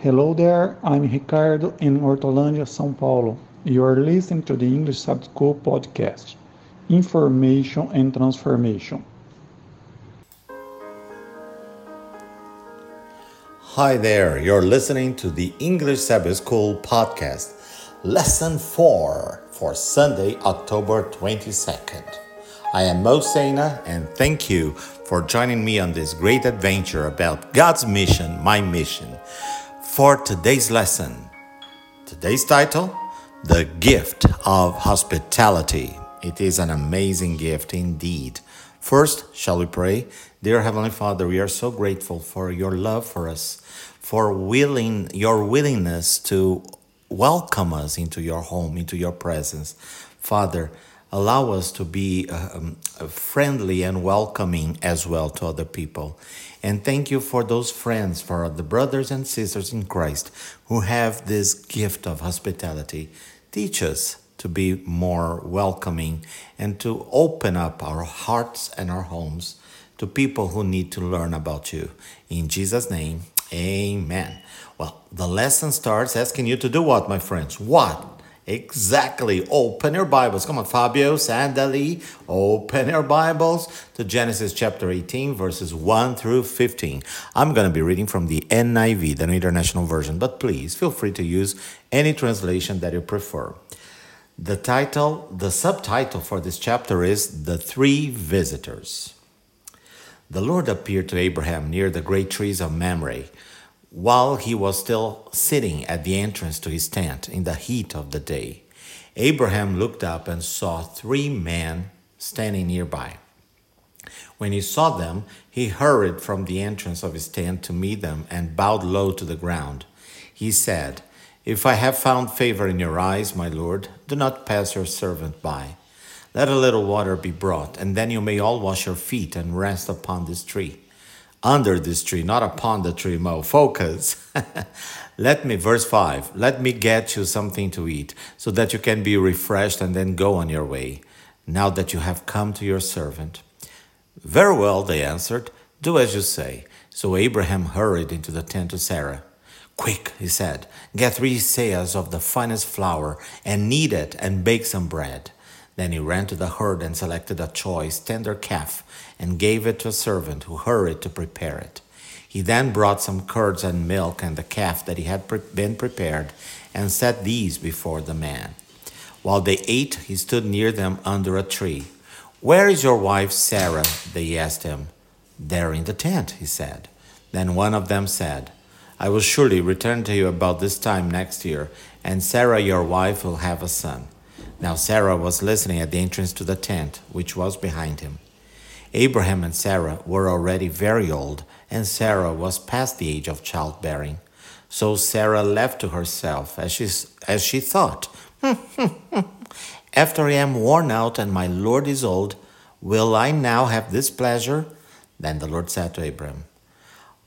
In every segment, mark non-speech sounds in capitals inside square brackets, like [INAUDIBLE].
Hello there, I'm Ricardo in Hortolândia, São Paulo. You are listening to the English School podcast, Information and Transformation. Hi there, you're listening to the English Sabbath School podcast, lesson 4 for Sunday, October 22nd. I am Mo Sena, and thank you for joining me on this great adventure about God's mission, my mission for today's lesson. Today's title The Gift of Hospitality. It is an amazing gift indeed. First, shall we pray? Dear Heavenly Father, we are so grateful for your love for us, for willing your willingness to welcome us into your home, into your presence. Father, allow us to be um, friendly and welcoming as well to other people. And thank you for those friends, for the brothers and sisters in Christ who have this gift of hospitality. Teach us to be more welcoming and to open up our hearts and our homes to people who need to learn about you. In Jesus' name, amen. Well, the lesson starts asking you to do what, my friends? What? Exactly. Open your Bibles. Come on, Fabio, Sandali. Open your Bibles to Genesis chapter 18, verses 1 through 15. I'm going to be reading from the NIV, the New International Version, but please feel free to use any translation that you prefer. The title, the subtitle for this chapter is The Three Visitors. The Lord appeared to Abraham near the great trees of Mamre while he was still sitting at the entrance to his tent in the heat of the day, Abraham looked up and saw three men standing nearby. When he saw them, he hurried from the entrance of his tent to meet them and bowed low to the ground. He said, If I have found favor in your eyes, my Lord, do not pass your servant by. Let a little water be brought, and then you may all wash your feet and rest upon this tree under this tree, not upon the tree, Mo. Focus. [LAUGHS] let me, verse 5, let me get you something to eat so that you can be refreshed and then go on your way, now that you have come to your servant. Very well, they answered, do as you say. So Abraham hurried into the tent to Sarah. Quick, he said, get three seahs of the finest flour and knead it and bake some bread. Then he ran to the herd and selected a choice, tender calf and gave it to a servant who hurried to prepare it. He then brought some curds and milk and the calf that he had pre- been prepared and set these before the man. While they ate, he stood near them under a tree. Where is your wife Sarah? They asked him. There in the tent, he said. Then one of them said, I will surely return to you about this time next year, and Sarah your wife will have a son. Now Sarah was listening at the entrance to the tent, which was behind him. Abraham and Sarah were already very old, and Sarah was past the age of childbearing. So Sarah left to herself, as she, as she thought, hmm, hmm, hmm. After I am worn out and my Lord is old, will I now have this pleasure? Then the Lord said to Abraham,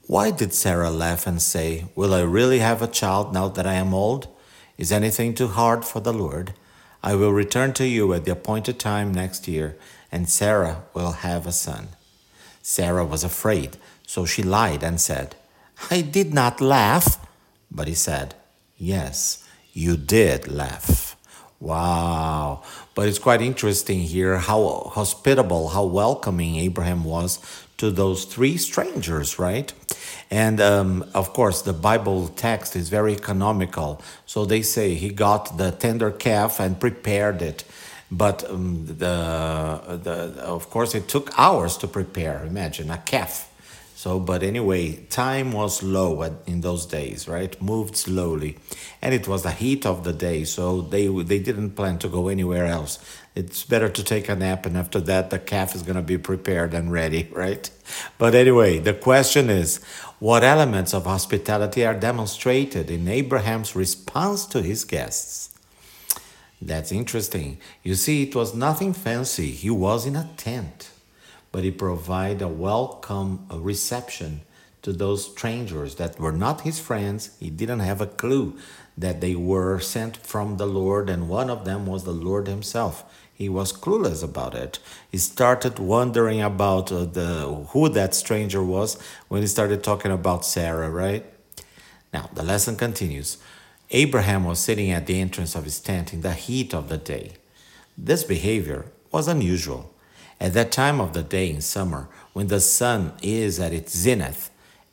Why did Sarah laugh and say, Will I really have a child now that I am old? Is anything too hard for the Lord? I will return to you at the appointed time next year, and Sarah will have a son. Sarah was afraid, so she lied and said, I did not laugh. But he said, Yes, you did laugh. Wow. But it's quite interesting here how hospitable, how welcoming Abraham was to those three strangers, right? And um, of course, the Bible text is very economical. So they say he got the tender calf and prepared it. But um, the, the, of course, it took hours to prepare. Imagine a calf. So, but anyway, time was low in those days, right? Moved slowly, and it was the heat of the day, so they they didn't plan to go anywhere else. It's better to take a nap, and after that, the calf is gonna be prepared and ready, [LAUGHS] right? But anyway, the question is, what elements of hospitality are demonstrated in Abraham's response to his guests? That's interesting. You see, it was nothing fancy. He was in a tent but he provided a welcome reception to those strangers that were not his friends. He didn't have a clue that they were sent from the Lord, and one of them was the Lord himself. He was clueless about it. He started wondering about uh, the who that stranger was when he started talking about Sarah, right? Now, the lesson continues. Abraham was sitting at the entrance of his tent in the heat of the day. This behavior was unusual. At that time of the day in summer, when the sun is at its zenith,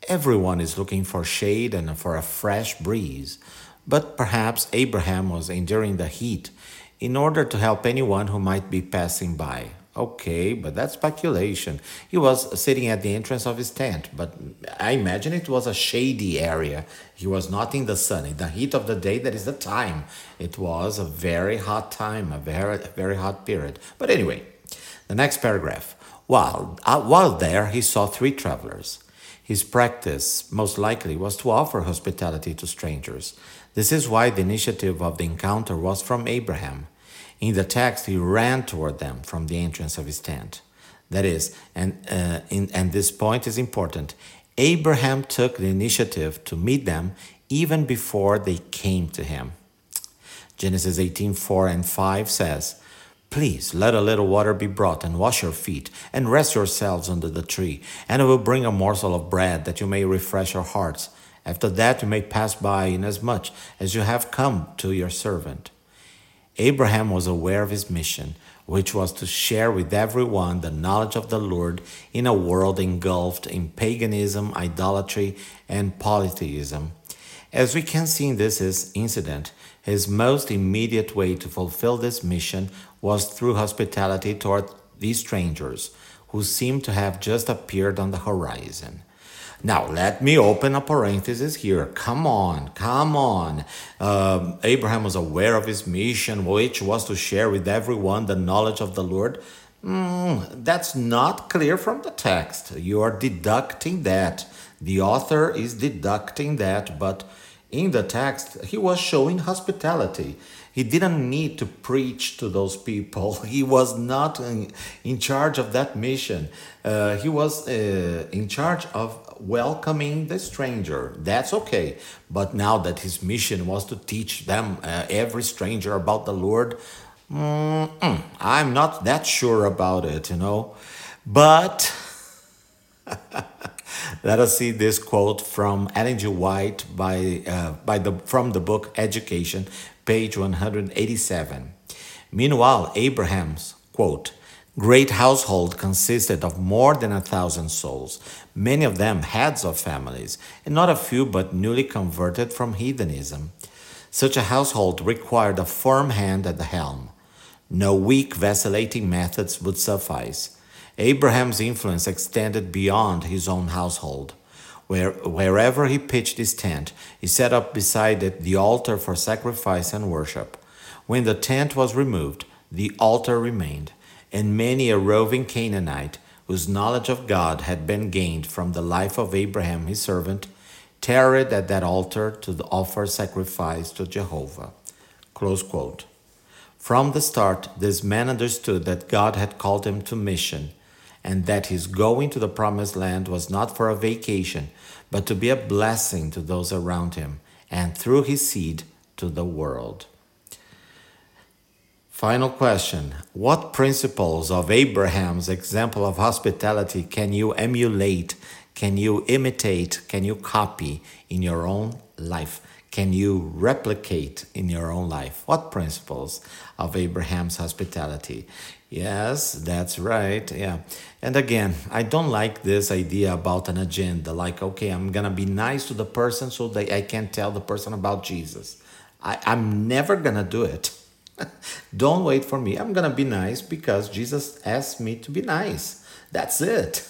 everyone is looking for shade and for a fresh breeze. But perhaps Abraham was enduring the heat in order to help anyone who might be passing by. Okay, but that's speculation. He was sitting at the entrance of his tent, but I imagine it was a shady area. He was not in the sun. In the heat of the day, that is the time. It was a very hot time, a very, very hot period. But anyway, the next paragraph. While, uh, while there, he saw three travelers. His practice, most likely, was to offer hospitality to strangers. This is why the initiative of the encounter was from Abraham. In the text, he ran toward them from the entrance of his tent. That is, and, uh, in, and this point is important. Abraham took the initiative to meet them even before they came to him. Genesis 18 4 and 5 says, Please let a little water be brought and wash your feet and rest yourselves under the tree, and I will bring a morsel of bread that you may refresh your hearts. After that you may pass by inasmuch as you have come to your servant. Abraham was aware of his mission, which was to share with everyone the knowledge of the Lord in a world engulfed in paganism, idolatry, and polytheism. As we can see in this incident, his most immediate way to fulfill this mission was through hospitality toward these strangers who seemed to have just appeared on the horizon. Now, let me open a parenthesis here. Come on, come on. Um, Abraham was aware of his mission, which was to share with everyone the knowledge of the Lord. Mm, that's not clear from the text. You are deducting that. The author is deducting that, but in the text, he was showing hospitality. He didn't need to preach to those people. [LAUGHS] He was not in, in charge of that mission. Uh, he was uh, in charge of welcoming the stranger. That's okay. But now that his mission was to teach them, uh, every stranger, about the Lord, mm, I'm not that sure about it, you know. But [LAUGHS] let us see this quote from Ellen G. White by, uh, by the, from the book Education, page 187. Meanwhile, Abraham's, quote, great household consisted of more than a thousand souls, many of them heads of families, and not a few but newly converted from heathenism. Such a household required a firm hand at the helm. No weak, vacillating methods would suffice. Abraham's influence extended beyond his own household. Where, wherever he pitched his tent, he set up beside it the altar for sacrifice and worship. When the tent was removed, the altar remained, and many a roving Canaanite, whose knowledge of God had been gained from the life of Abraham his servant, tarried at that altar to offer sacrifice to Jehovah. From the start, this man understood that God had called him to mission and that his going to the promised land was not for a vacation, but to be a blessing to those around him, and through his seed to the world. Final question What principles of Abraham's example of hospitality can you emulate, can you imitate, can you copy in your own life? Can you replicate in your own life? What principles of Abraham's hospitality? Yes, that's right. Yeah. And again, I don't like this idea about an agenda like, okay, I'm going to be nice to the person so that I can tell the person about Jesus. I, I'm never going to do it. [LAUGHS] don't wait for me. I'm going to be nice because Jesus asked me to be nice. That's it.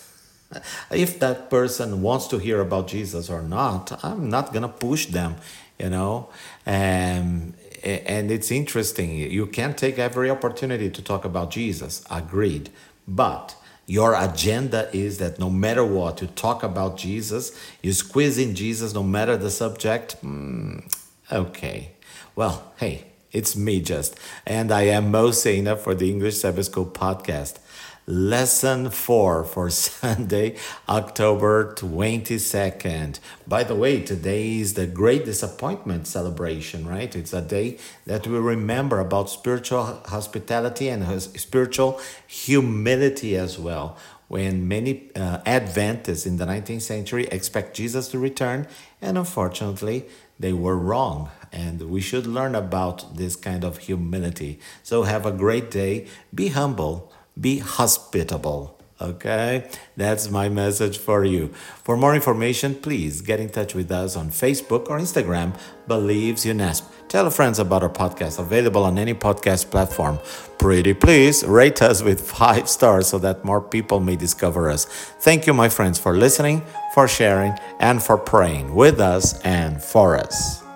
[LAUGHS] If that person wants to hear about Jesus or not, I'm not going to push them, you know. Um, and it's interesting. You can't take every opportunity to talk about Jesus. Agreed. But your agenda is that no matter what, you talk about Jesus, you squeeze in Jesus no matter the subject. Mm, okay. Well, hey, it's me just. And I am Mo Sena for the English Sabbath School podcast. Lesson 4 for [LAUGHS] Sunday, October 22nd. By the way, today is the Great Disappointment celebration, right? It's a day that we remember about spiritual hospitality and spiritual humility as well. when many uh, Adventists in the 19th century expect Jesus to return, and unfortunately, they were wrong. And we should learn about this kind of humility. So, have a great day. Be humble, be hospitable. Okay, that's my message for you. For more information, please get in touch with us on Facebook or Instagram, Believes UNASP. Tell friends about our podcast, available on any podcast platform. Pretty please rate us with five [LAUGHS] stars so that more people may discover us. Thank you, my friends, for listening, for sharing, and for praying with us and for us.